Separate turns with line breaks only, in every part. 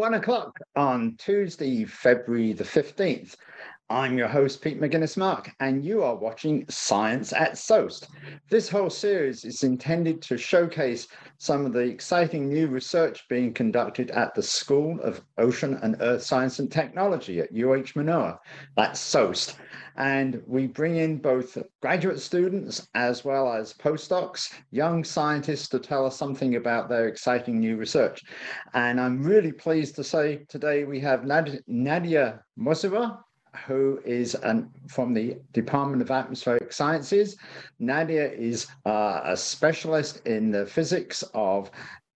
One o'clock on Tuesday, February the 15th. I'm your host, Pete Mouginis-Mark, and you are watching Science at SOEST. This whole series is intended to showcase some of the exciting new research being conducted at the School of Ocean and Earth Science and Technology at UH Manoa. That's SOEST. And we bring in both graduate students as well as postdocs, young scientists to tell us something about their exciting new research. And I'm really pleased to say today we have Nadia Moisseeva who is an, from the Department of Atmospheric Sciences. Nadia is uh, a specialist in the physics of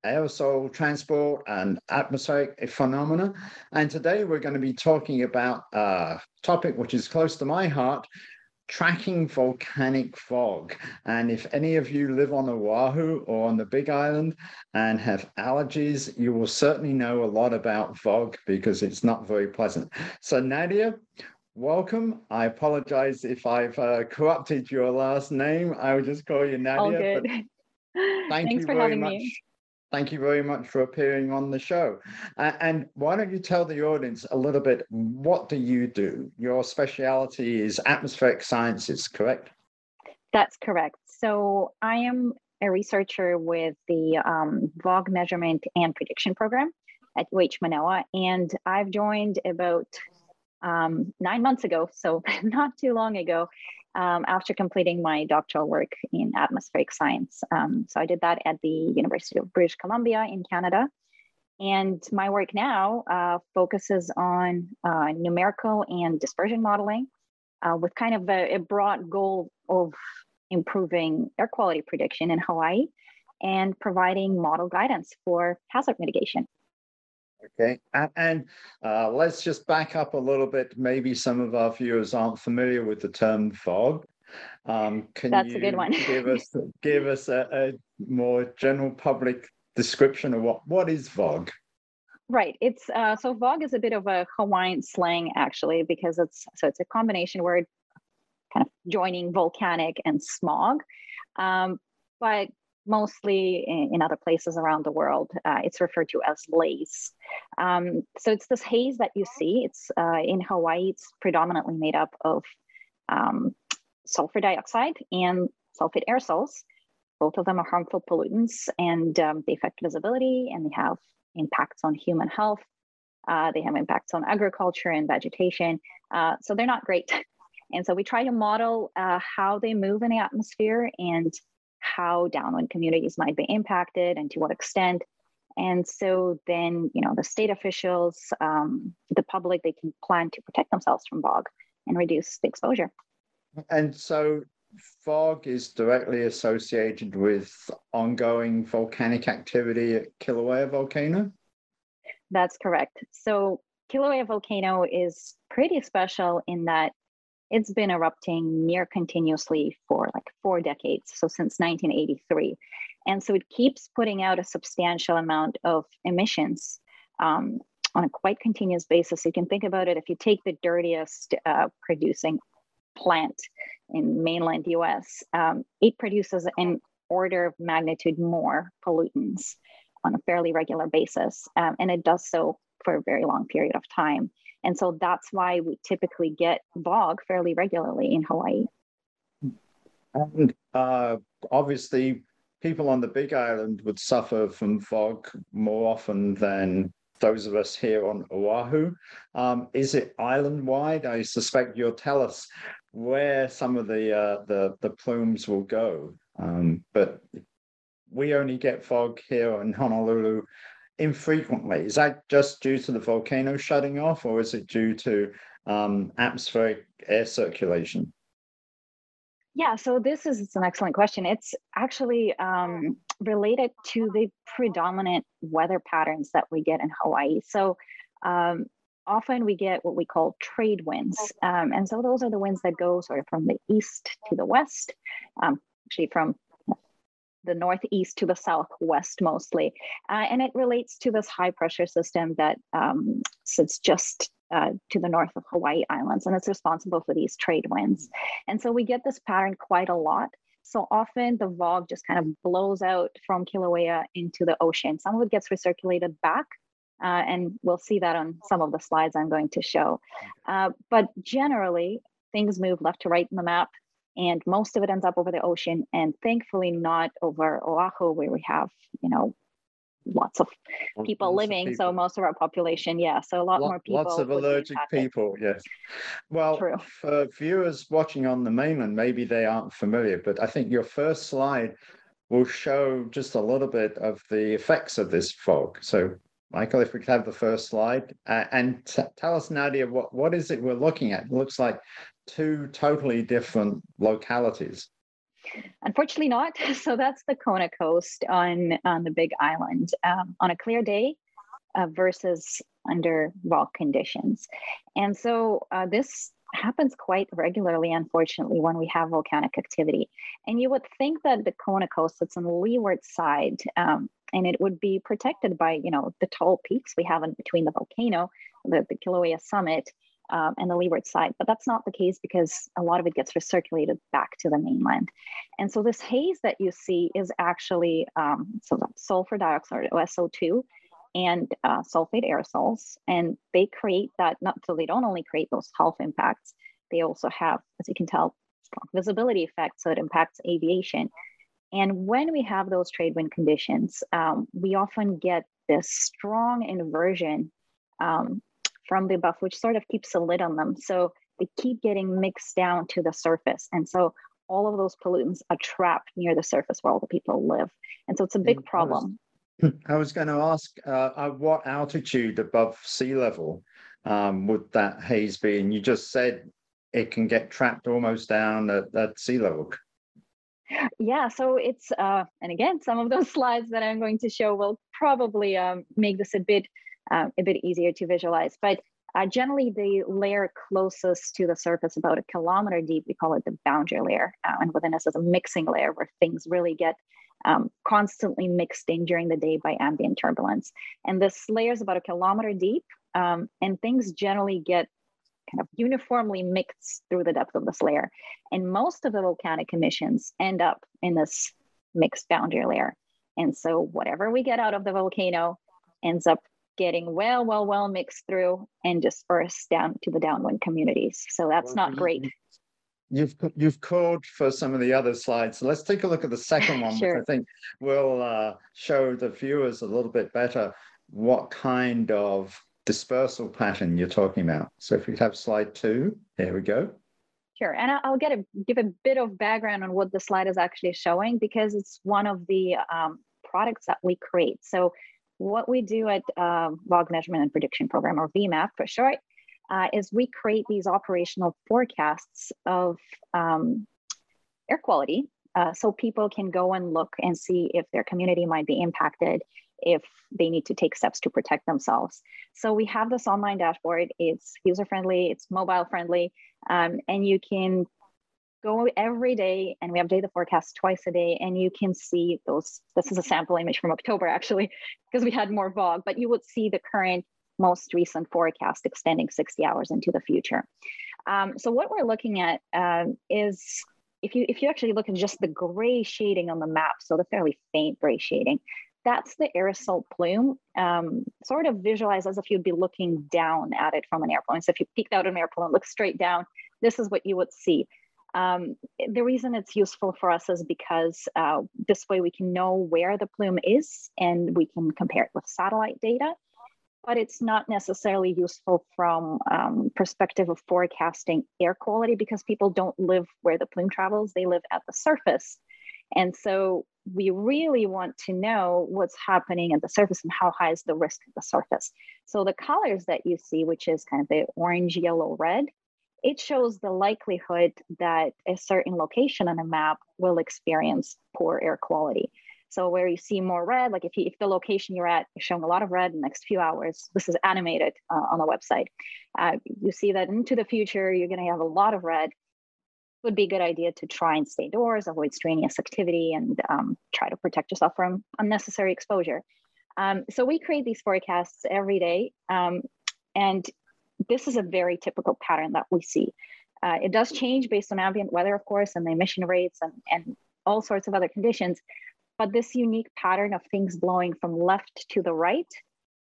aerosol transport and atmospheric phenomena. And today we're going to be talking about a topic which is close to my heart, tracking volcanic fog. And if any of you live on Oahu or on the Big Island and have allergies, you will certainly know a lot about VOG because it's not very pleasant. So, Nadia, welcome. I apologize if I've uh, corrupted your last name. I would just call you Nadia.
All good.
Thank Thanks you for very having much. Me. Thank you very much for appearing on the show. Uh, and why don't you tell the audience a little bit, what do you do? Your specialty is atmospheric sciences, correct?
That's correct. So I am a researcher with the um, VOG measurement and prediction program at UH Manoa. And I've joined about um, nine months ago, so not too long ago, um, after completing my doctoral work in atmospheric science. Um, so I did that at the University of British Columbia in Canada. And my work now uh, focuses on uh, numerical and dispersion modeling uh, with kind of a, a, broad goal of improving air quality prediction in Hawaii and providing model guidance for hazard mitigation.
Okay, and, uh, let's just back up a little bit. Maybe some of our viewers aren't familiar with the term VOG.
Um, can That's you a good one.
give us give us a, a, more general public description of what what is VOG?
Right. It's uh, so VOG is a bit of a Hawaiian slang actually because it's so it's a combination word, kind of joining volcanic and smog. Um, but mostly in, in, other places around the world, uh, it's referred to as lace. Um, so it's this haze that you see. It's uh, in Hawaii. It's predominantly made up of um, sulfur dioxide and sulfate aerosols. Both of them are harmful pollutants, and um, they affect visibility, and they have impacts on human health. Uh, they have impacts on agriculture and vegetation. Uh, so they're not great. And so we try to model uh, how they move in the atmosphere and how downwind communities might be impacted and to what extent. And so then, you know, the state officials, um, the public, they can plan to protect themselves from VOG and reduce the exposure.
And so VOG is directly associated with ongoing volcanic activity at Kilauea volcano?
That's correct. So Kilauea volcano is pretty special in that it's been erupting near continuously for like four decades, so since 1983. And so it keeps putting out a substantial amount of emissions um, on a quite continuous basis. You can think about it if you take the dirtiest uh, producing plant in mainland US, um, it produces an order of magnitude more pollutants on a fairly regular basis. Um, and it does so for a very long period of time. And so that's why we typically get VOG fairly regularly in Hawaii.
And uh, obviously, people on the Big Island would suffer from VOG more often than those of us here on Oahu. Um, is it island wide? I suspect you'll tell us where some of the uh, the, the plumes will go. Um, but we only get VOG here in Honolulu infrequently. Is that just due to the volcano shutting off, or is it due to um, atmospheric air circulation?
Yeah, so this is an excellent question. It's actually um, related to the predominant weather patterns that we get in Hawaii. So um, often we get what we call trade winds. Um, and so those are the winds that go sort of from the east to the west, um, actually from the northeast to the southwest mostly. Uh, and it relates to this high pressure system that um, sits just uh, to the north of Hawaii Islands, and it's responsible for these trade winds. And so we get this pattern quite a lot. So often the VOG just kind of blows out from Kilauea into the ocean. Some of it gets recirculated back Uh, and we'll see that on some of the slides I'm going to show. Uh, but generally, things move left to right in the map, and most of it ends up over the ocean, and thankfully not over Oahu, where we have, you know, lots of people lots living. Of people. So most of our population, yeah. So a lot more people.
Lots of allergic people, yes. Well, True. for viewers watching on the mainland, maybe they aren't familiar, but I think your first slide will show just a little bit of the effects of this VOG. So Michael, if we could have the first slide uh, and tell us, Nadia, what, what is it we're looking at? It looks like two totally different localities.
Unfortunately, not. So that's the Kona coast on on the Big Island um, on a clear day uh, versus under raw conditions, and so uh, this happens quite regularly, unfortunately, when we have volcanic activity. And you would think that the Kona coast sits on the leeward side, um, and it would be protected by you know the tall peaks we have in between the volcano, the, the Kilauea summit, um, and the leeward side. But that's not the case because a lot of it gets recirculated back to the mainland. And so this haze that you see is actually um, so sulfur dioxide, or SO2, and uh, sulfate aerosols. And they create that, not so they don't only create those health impacts, they also have, as you can tell, strong visibility effects. So it impacts aviation. And when we have those trade wind conditions, um, we often get this strong inversion um, from the buff, which sort of keeps a lid on them. So they keep getting mixed down to the surface. And so all of those pollutants are trapped near the surface where all the people live. And so it's a big problem.
I was going to ask uh, at what altitude above sea level um, would that haze be? And you just said it can get trapped almost down at, at sea level.
Yeah, so it's, uh, and again, some of those slides that I'm going to show will probably um, make this a bit um, a bit easier to visualize. But uh, generally, the layer closest to the surface, about a kilometer deep, we call it the boundary layer. Uh, and within us is a mixing layer where things really get um, constantly mixed in during the day by ambient turbulence. And this layer is about a kilometer deep, um, and things generally get kind of uniformly mixed through the depth of this layer. And most of the volcanic emissions end up in this mixed boundary layer. And so whatever we get out of the volcano ends up getting well, well, well mixed through and dispersed down to the downwind communities. So that's well, not great.
You've you've called for some of the other slides. So let's take a look at the second one, sure. which I think will uh, show the viewers a little bit better what kind of dispersal pattern you're talking about. So if we have slide two, there we go.
Sure, and I'll get a give a bit of background on what the slide is actually showing because it's one of the um, products that we create. So what we do at uh, Vog Measurement and Prediction Program, or VMAP for short, uh, is we create these operational forecasts of um, air quality uh, so people can go and look and see if their community might be impacted, if they need to take steps to protect themselves. So we have this online dashboard. It's user friendly, it's mobile friendly, um, and you can go every day and we update the forecast twice a day and you can see those this is a sample image from october actually because we had more VOG but you would see the current most recent forecast extending 60 hours into the future um, so what we're looking at um, is if you if you actually look at just the gray shading on the map so the fairly faint gray shading that's the aerosol plume um, sort of visualize as if you'd be looking down at it from an airplane so if you peeked out an airplane and look straight down this is what you would see um, the reason it's useful for us is because uh, this way we can know where the plume is and we can compare it with satellite data. But it's not necessarily useful from um, perspective of forecasting air quality because people don't live where the plume travels; they live at the surface. And so we really want to know what's happening at the surface and how high is the risk at the surface. So the colors that you see, which is kind of the orange, yellow, red, it shows the likelihood that a certain location on a map will experience poor air quality. So where you see more red, like if, you, if the location you're at is showing a lot of red in the next few hours, this is animated uh, on the website. Uh, you see that into the future, you're going to have a lot of red. Would be a good idea to try and stay indoors, avoid strenuous activity, and um, try to protect yourself from unnecessary exposure. Um, so we create these forecasts every day. Um, and this is a very typical pattern that we see. Uh, it does change based on ambient weather, of course, and the emission rates and, and all sorts of other conditions. But this unique pattern of things blowing from left to the right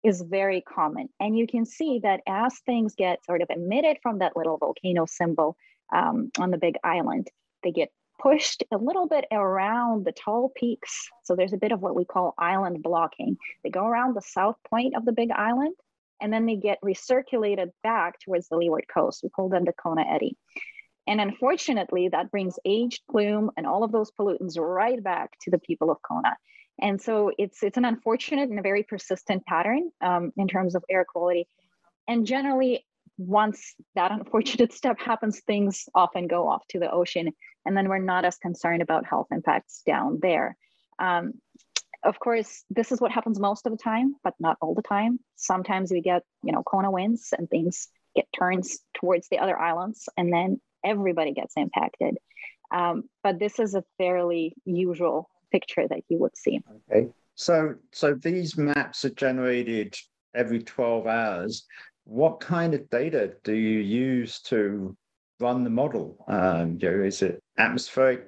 is very common. And you can see that as things get sort of emitted from that little volcano symbol um, on the big island, they get pushed a little bit around the tall peaks. So there's a bit of what we call island blocking. They go around the south point of the big island and then they get recirculated back towards the leeward coast. We call them the Kona eddy. And unfortunately, that brings aged plume and all of those pollutants right back to the people of Kona. And so it's it's an unfortunate and a very persistent pattern um, in terms of air quality. And generally, once that unfortunate step happens, things often go off to the ocean, and then we're not as concerned about health impacts down there. Um, of course, this is what happens most of the time, but not all the time. Sometimes we get, you know, Kona winds and things get turns towards the other islands, and then everybody gets impacted. Um, but this is a fairly usual picture that you would see.
Okay. So, so these maps are generated every 12 hours what kind of data do you use to run the model? Um, you know, is it atmospheric?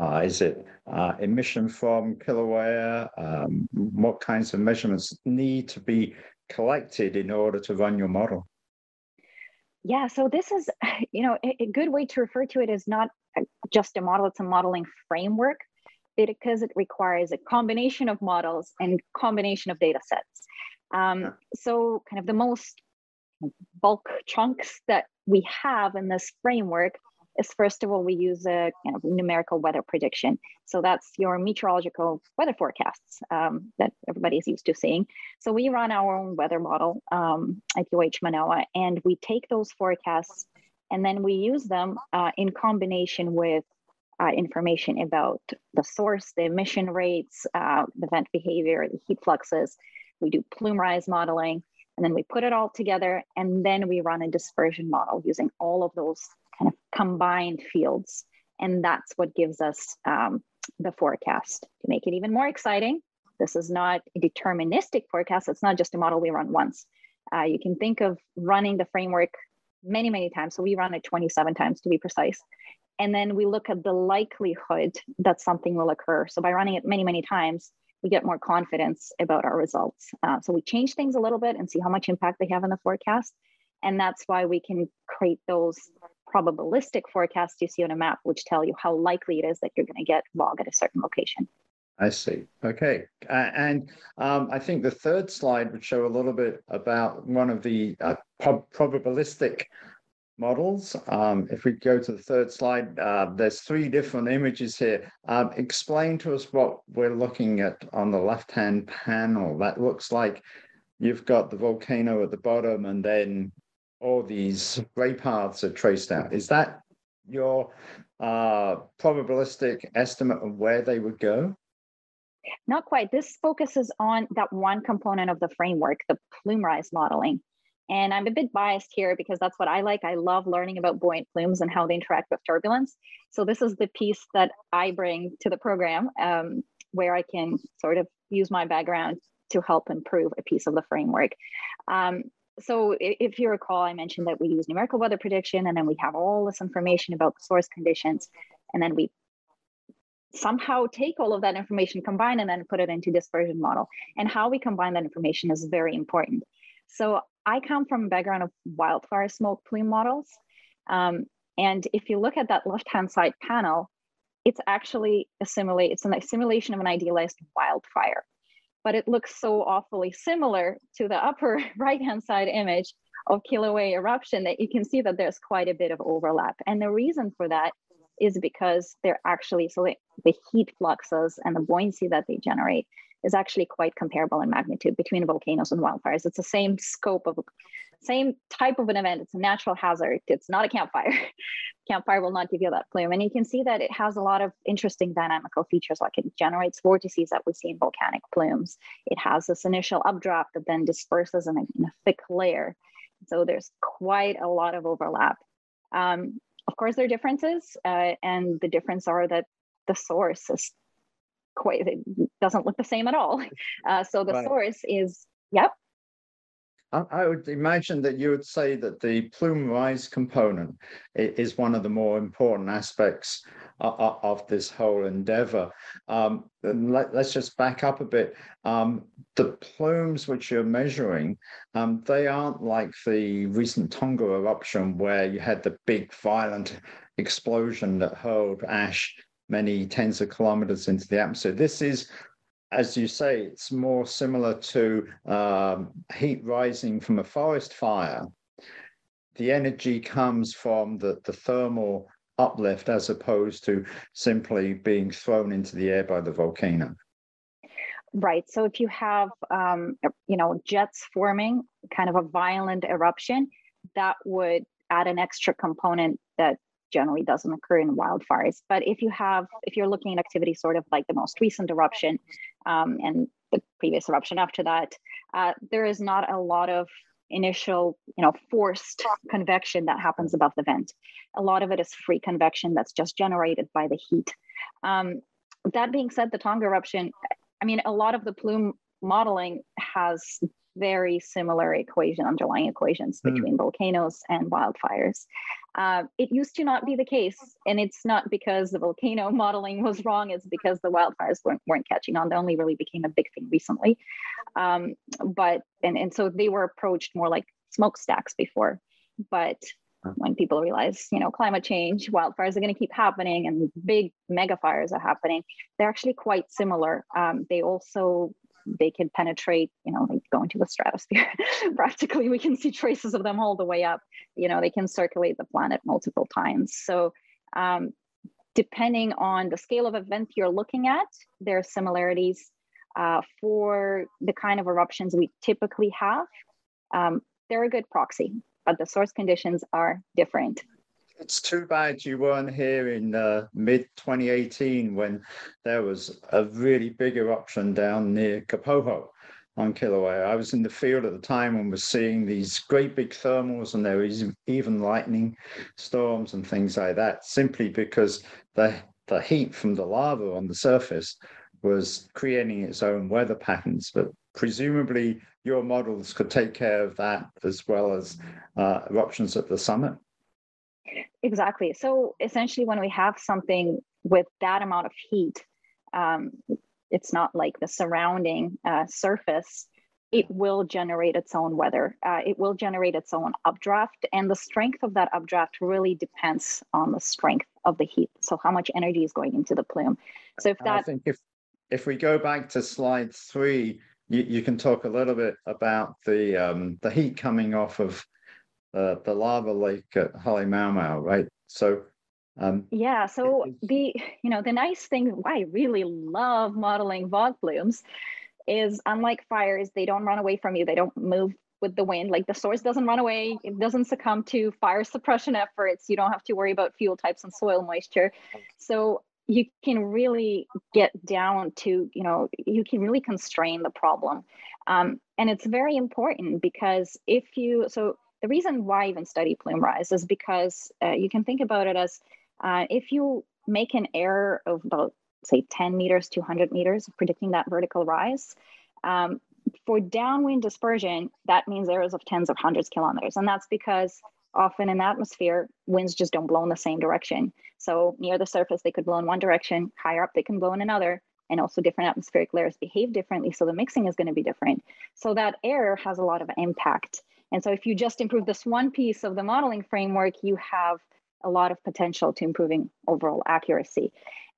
Uh, is it uh, emission from Kilauea? Um, what kinds of measurements need to be collected in order to run your model?
Yeah, so this is, you know, a, good way to refer to it is not just a model; it's a modeling framework because it requires a combination of models and combination of data sets. Um. So, kind of the most bulk chunks that we have in this framework is first of all, we use a numerical weather prediction. So that's your meteorological weather forecasts um, that everybody is used to seeing. So we run our own weather model um, at UH Manoa, and we take those forecasts and then we use them uh, in combination with uh, information about the source, the emission rates, uh, the vent behavior, the heat fluxes. We do plume rise modeling. And then we put it all together and then we run a dispersion model using all of those kind of combined fields. And that's what gives us um, the forecast. To make it even more exciting, this is not a deterministic forecast. It's not just a model we run once. Uh, you can think of running the framework many, many times. So we run it 27 times to be precise. And then we look at the likelihood that something will occur. So by running it many, many times, we get more confidence about our results. Uh, so we change things a little bit and see how much impact they have in the forecast. And that's why we can create those probabilistic forecasts you see on a map, which tell you how likely it is that you're going to get VOG at a certain location.
I see. Okay. Uh, and um, I think the third slide would show a little bit about one of the uh, prob- probabilistic models. Um, if we go to the third slide, uh, there's three different images here. Um, explain to us what we're looking at on the left-hand panel. That looks like you've got the volcano at the bottom and then all these ray paths are traced out. Is that your uh, probabilistic estimate of where they would go?
Not quite. This focuses on that one component of the framework, the plume rise modeling. And I'm a bit biased here because that's what I like. I love learning about buoyant plumes and how they interact with turbulence. So this is the piece that I bring to the program um, where I can sort of use my background to help improve a piece of the framework. Um, so if you recall, I mentioned that we use numerical weather prediction and then we have all this information about the source conditions. And then we somehow take all of that information, combine, and then put it into dispersion model. And how we combine that information is very important. So I come from a background of wildfire smoke plume models. Um, and if you look at that left-hand side panel, it's actually a simulate, it's a simulation of an idealized wildfire. But it looks so awfully similar to the upper right-hand side image of Kilauea eruption that you can see that there's quite a bit of overlap. And the reason for that is because they're actually, so the heat fluxes and the buoyancy that they generate is actually quite comparable in magnitude between volcanoes and wildfires. It's the same scope of, same type of an event. It's a natural hazard. It's not a campfire. campfire will not give you that plume. And you can see that it has a lot of interesting dynamical features, like it generates vortices that we see in volcanic plumes. It has this initial updraft that then disperses in a, in a thick layer. So there's quite a lot of overlap. Um, of course, there are differences, uh, and the difference are that the source is quite it doesn't look the same at all. Uh, so the right. source is yep.
I, I would imagine that you would say that the plume rise component is one of the more important aspects of, of this whole endeavor. Um, let, us just back up a bit. Um, the plumes which you're measuring, um, they aren't like the recent Tonga eruption where you had the big violent explosion that hurled ash many tens of kilometers into the atmosphere. This is as you say, it's more similar to um, heat rising from a forest fire. The energy comes from the, the thermal uplift as opposed to simply being thrown into the air by the volcano.
Right. So if you have, um, you know, jets forming, kind of a violent eruption, that would add an extra component that generally doesn't occur in wildfires. But if you have, if you're looking at activity sort of like the most recent eruption um, and the previous eruption after that, uh, there is not a lot of initial, you know, forced convection that happens above the vent. A lot of it is free convection that's just generated by the heat. Um, that being said, the Tonga eruption, I mean, a lot of the plume modeling has very similar equation, underlying equations mm. between volcanoes and wildfires. Uh, it used to not be the case, and it's not because the volcano modeling was wrong. It's because the wildfires weren't, weren't catching on. They only really became a big thing recently. Um, but and and so they were approached more like smokestacks before, but when people realize you know climate change wildfires are going to keep happening and big mega fires are happening they're actually quite similar um, they also they can penetrate, you know, like go into the stratosphere. Practically, we can see traces of them all the way up. You know, they can circulate the planet multiple times. So, um, depending on the scale of event you're looking at, there are similarities uh, for the kind of eruptions we typically have. Um, they're a good proxy, but the source conditions are different.
It's too bad you weren't here in uh, mid 2018 when there was a really big eruption down near Kapoho on Kilauea. I was in the field at the time and was seeing these great big thermals, and there was even lightning storms and things like that, simply because the the heat from the lava on the surface was creating its own weather patterns. But presumably, your models could take care of that as well as uh, eruptions at the summit.
Exactly. So essentially, when we have something with that amount of heat, um, it's not like the surrounding uh, surface. It will generate its own weather. Uh, it will generate its own updraft, and the strength of that updraft really depends on the strength of the heat. So how much energy is going into the plume. So if that, I
think if if we go back to slide three, you, you can talk a little bit about the um, the heat coming off of uh, the lava lake at Halemaumau, right? So
um, yeah, so the you know the nice thing why I really love modeling vog plumes is unlike fires, they don't run away from you. They don't move with the wind. Like the source doesn't run away. It doesn't succumb to fire suppression efforts. You don't have to worry about fuel types and soil moisture. So you can really get down to you know you can really constrain the problem um, and it's very important because if you so the reason why I even study plume rise is because uh, you can think about it as uh, if you make an error of about say 10 meters to 100 meters predicting that vertical rise um, for downwind dispersion that means errors of tens of hundreds of kilometers. And that's because often in the atmosphere winds just don't blow in the same direction. So near the surface they could blow in one direction higher up they can blow in another. And also different atmospheric layers behave differently so the mixing is going to be different. So that error has a lot of impact and so if you just improve this one piece of the modeling framework, you have a lot of potential to improving overall accuracy.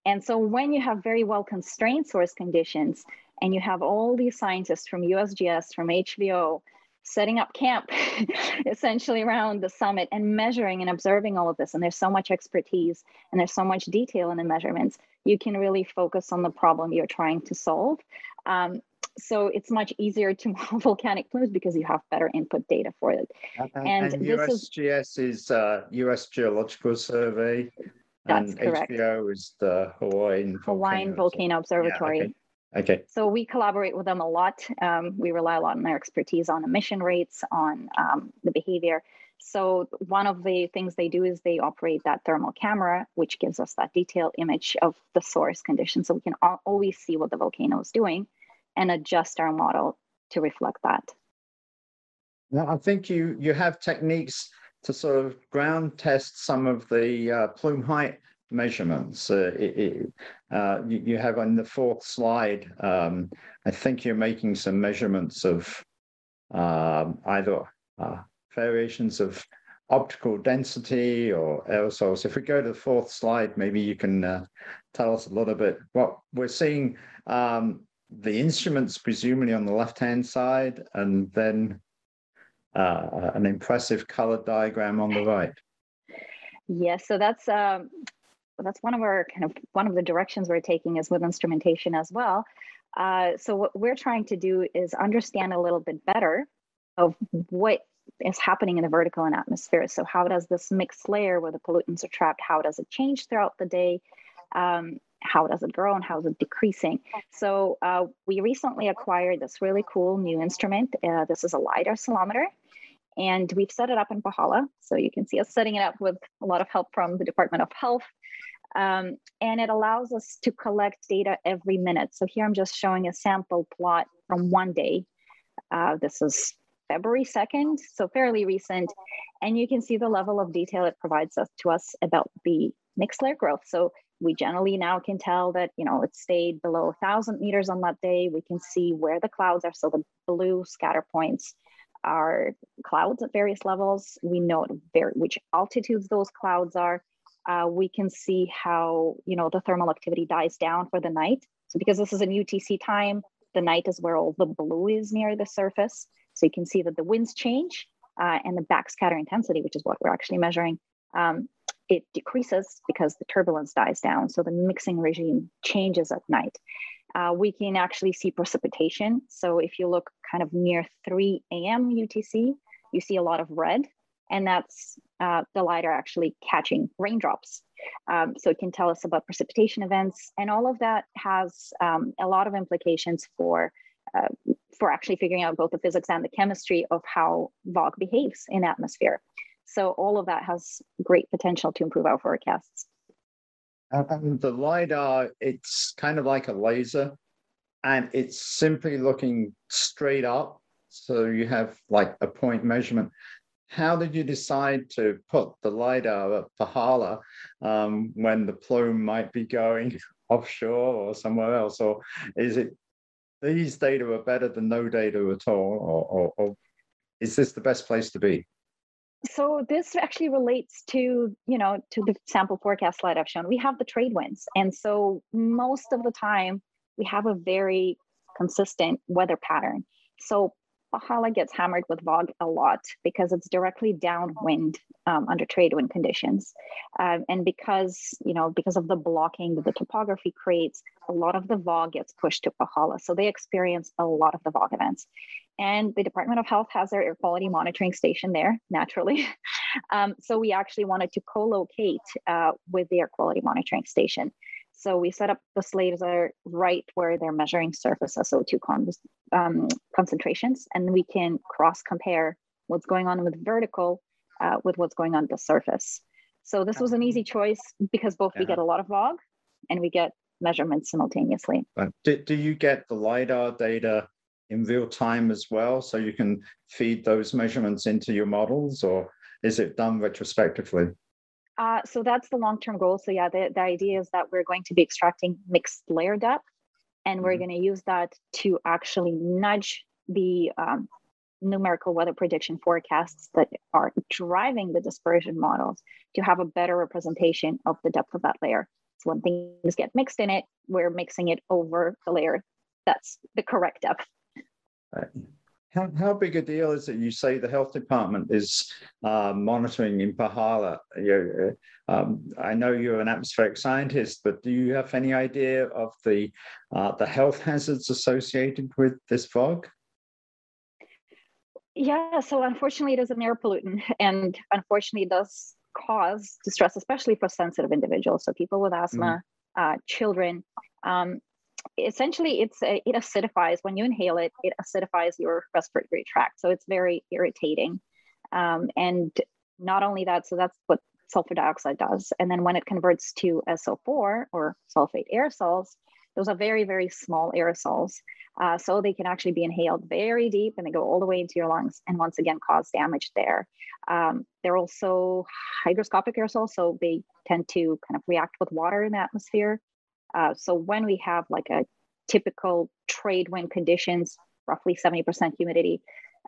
And so when you have very well constrained source conditions and you have all these scientists from USGS, from HVO, setting up camp essentially around the summit and measuring and observing all of this, and there's so much expertise and there's so much detail in the measurements, you can really focus on the problem you're trying to solve. Um, so it's much easier to model volcanic plumes because you have better input data for it.
And, and USGS is, is uh, US Geological Survey.
That's
and
correct.
HVO is the Hawaiian
Hawaiian Volcano Observatory.
Yeah, okay. Okay.
So we collaborate with them a lot. Um, we rely a lot on their expertise on emission rates, on um, the behavior. So one of the things they do is they operate that thermal camera, which gives us that detailed image of the source condition. So we can always see what the volcano is doing and adjust our model to reflect that.
Now, I think you you have techniques to sort of ground test some of the uh, plume height measurements. Uh, it, it, uh, you, you, have on the fourth slide, um, I think you're making some measurements of um, either uh, variations of optical density or aerosols. If we go to the fourth slide, maybe you can uh, tell us a little bit what we're seeing. Um, the instruments presumably on the left-hand side, and then uh, an impressive color diagram on the right.
Yes, so that's um, that's one of our kind of one of the directions we're taking is with instrumentation as well. Uh, so what we're trying to do is understand a little bit better of what is happening in the vertical and atmosphere. So how does this mixed layer where the pollutants are trapped, how does it change throughout the day? Um, how does it grow and how is it decreasing? So uh, we recently acquired this really cool new instrument. Uh, this is a LiDAR ceilometer. And we've set it up in Pahala. So you can see us setting it up with a lot of help from the Department of Health. Um, and it allows us to collect data every minute. So here I'm just showing a sample plot from one day. Uh, this is February 2nd, so fairly recent. And you can see the level of detail it provides us to us about the mixed layer growth. So we generally now can tell that, you know, it stayed below a 1,000 meters on that day. We can see where the clouds are. So the blue scatter points are clouds at various levels. We know very, which altitudes those clouds are. Uh, we can see how you know the thermal activity dies down for the night. So because this is an UTC time, the night is where all the blue is near the surface. So you can see that the winds change uh, and the backscatter intensity, which is what we're actually measuring, um, it decreases because the turbulence dies down. So the mixing regime changes at night. Uh, we can actually see precipitation. So if you look kind of near 3 a.m. UTC, you see a lot of red, and that's uh, the LiDAR actually catching raindrops. Um, so it can tell us about precipitation events, and all of that has um, a lot of implications for uh, for actually figuring out both the physics and the chemistry of how VOG behaves in atmosphere. So all of that has great potential to improve our forecasts.
And the LiDAR, it's kind of like a laser and it's simply looking straight up. So you have like a point measurement. How did you decide to put the LiDAR at Pahala um, when the plume might be going offshore or somewhere else? Or is it these data are better than no data at all? Or, or, or is this the best place to be?
So this actually relates to you know to the sample forecast slide i've shown. We have the trade winds and so most of the time we have a very consistent weather pattern. So Pahala gets hammered with VOG a lot because it's directly downwind um, under trade wind conditions. Um, and because, you know, because of the blocking that the topography creates, a lot of the VOG gets pushed to Pahala. So they experience a lot of the VOG events. And the Department of Health has their air quality monitoring station there, naturally. um, so we actually wanted to co-locate uh, with the air quality monitoring station. So we set up the laser right where they're measuring surface SO2 con um, concentrations, and we can cross compare what's going on with vertical uh, with what's going on the surface. So this was an easy choice because both yeah. we get a lot of VOG and we get measurements simultaneously.
Do, do you get the LiDAR data in real time as well? So you can feed those measurements into your models or is it done retrospectively?
Uh, so that's the long-term goal. So yeah, the, the idea is that we're going to be extracting mixed layer depth and we're mm-hmm. going to use that to actually nudge the um, numerical weather prediction forecasts that are driving the dispersion models to have a better representation of the depth of that layer. So when things get mixed in it, we're mixing it over the layer that's the correct depth.
How, how big a deal is it? You say the health department is uh, monitoring in Pahala. You, um, I know you're an atmospheric scientist, but do you have any idea of the uh, the health hazards associated with this VOG?
Yeah, so unfortunately, it is an air pollutant, and unfortunately, it does cause distress, especially for sensitive individuals. So people with asthma, mm. uh, children. Um, essentially it's a, it acidifies when you inhale it it acidifies your respiratory tract so it's very irritating um, and not only that so that's what sulfur dioxide does and then when it converts to so4 or sulfate aerosols those are very, very small aerosols. Uh, so they can actually be inhaled very deep and they go all the way into your lungs and once again cause damage there. Um, they're also hygroscopic aerosols, so they tend to kind of react with water in the atmosphere. Uh, so when we have like a typical trade wind conditions, roughly 70% humidity,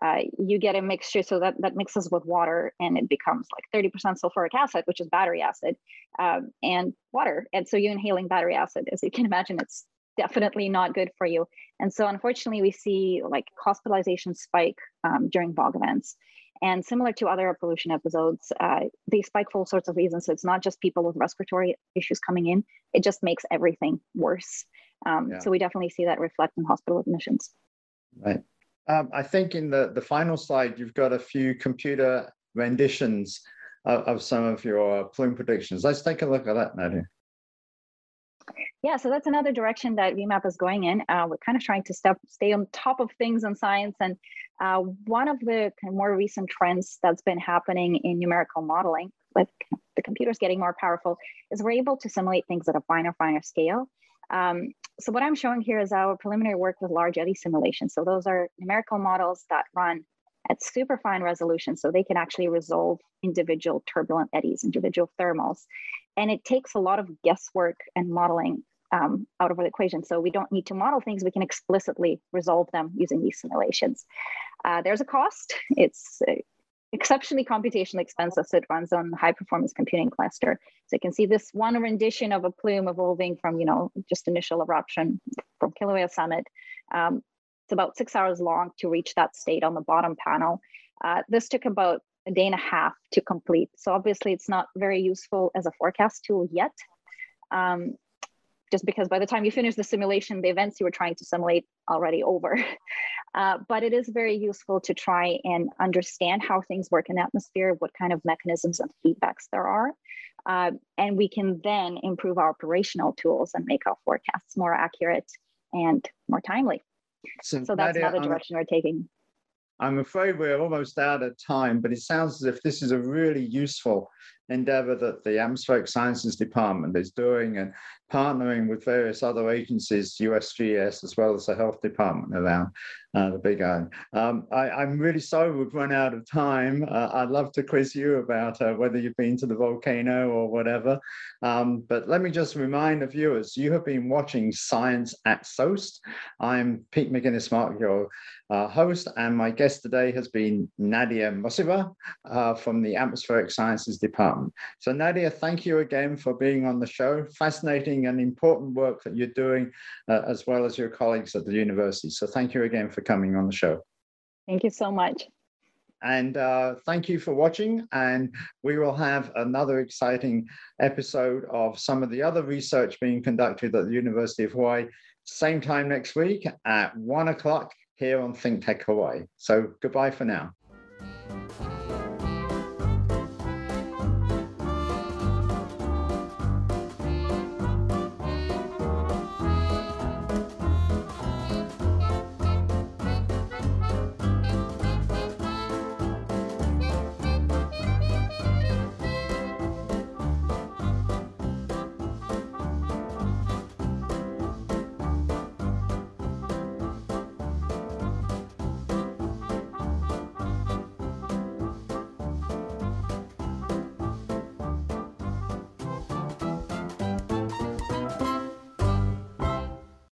uh, you get a mixture. So that that mixes with water and it becomes like 30% sulfuric acid which is battery acid um, and water. And so you're inhaling battery acid as you can imagine it's definitely not good for you. And so unfortunately we see like hospitalization spike um, during VOG events and similar to other air pollution episodes uh, they spike for all sorts of reasons so it's not just people with respiratory issues coming in it just makes everything worse um, yeah. so we definitely see that reflect in hospital admissions
right um, I think in the, the final slide, you've got a few computer renditions of, of, some of your plume predictions. Let's take a look at that, Nadia.
Yeah, so that's another direction that VMAP is going in. Uh, we're kind of trying to step, stay on top of things in science. And uh, one of the more recent trends that's been happening in numerical modeling with the computers getting more powerful is we're able to simulate things at a finer, finer scale. Um, so what I'm showing here is our preliminary work with large eddy simulations. So those are numerical models that run at super fine resolution, so they can actually resolve individual turbulent eddies, individual thermals. And it takes a lot of guesswork and modeling um, out of the equation. So we don't need to model things, we can explicitly resolve them using these simulations. Uh, there's a cost. It's uh, exceptionally computationally expensive, so it runs on high performance computing cluster. So you can see this one rendition of a plume evolving from, you know, just initial eruption from Kilauea Summit. Um, it's about six hours long to reach that state on the bottom panel. Uh, this took about a day and a half to complete. So obviously it's not very useful as a forecast tool yet. Um, just because by the time you finish the simulation, the events you were trying to simulate already over. Uh, but it is very useful to try and understand how things work in the atmosphere, what kind of mechanisms and feedbacks there are. Uh, and we can then improve our operational tools and make our forecasts more accurate and more timely. So, so that's Nadia, another direction I'm, we're taking.
I'm afraid we're almost out of time, but it sounds as if this is a really useful endeavor that the Atmospheric Sciences Department is doing and partnering with various other agencies, USGS, as well as the Health Department around uh, the Big Island. Um, I, am really sorry we've run out of time. Uh, I'd love to quiz you about uh, whether you've been to the volcano or whatever. Um, but let me just remind the viewers, you have been watching Science at SOEST. I'm Pete Mouginis-Mark, your uh, host, and my guest today has been Nadia Moisseeva uh, from the Atmospheric Sciences Department. So Nadia, thank you again for being on the show. Fascinating and important work that you're doing, uh, as well as your colleagues at the university. So thank you again for coming on the show.
Thank you so much.
And uh, thank you for watching. And we will have another exciting episode of some of the other research being conducted at the University of Hawaii, same time next week at one o'clock here on Think Tech Hawaii. So goodbye for now.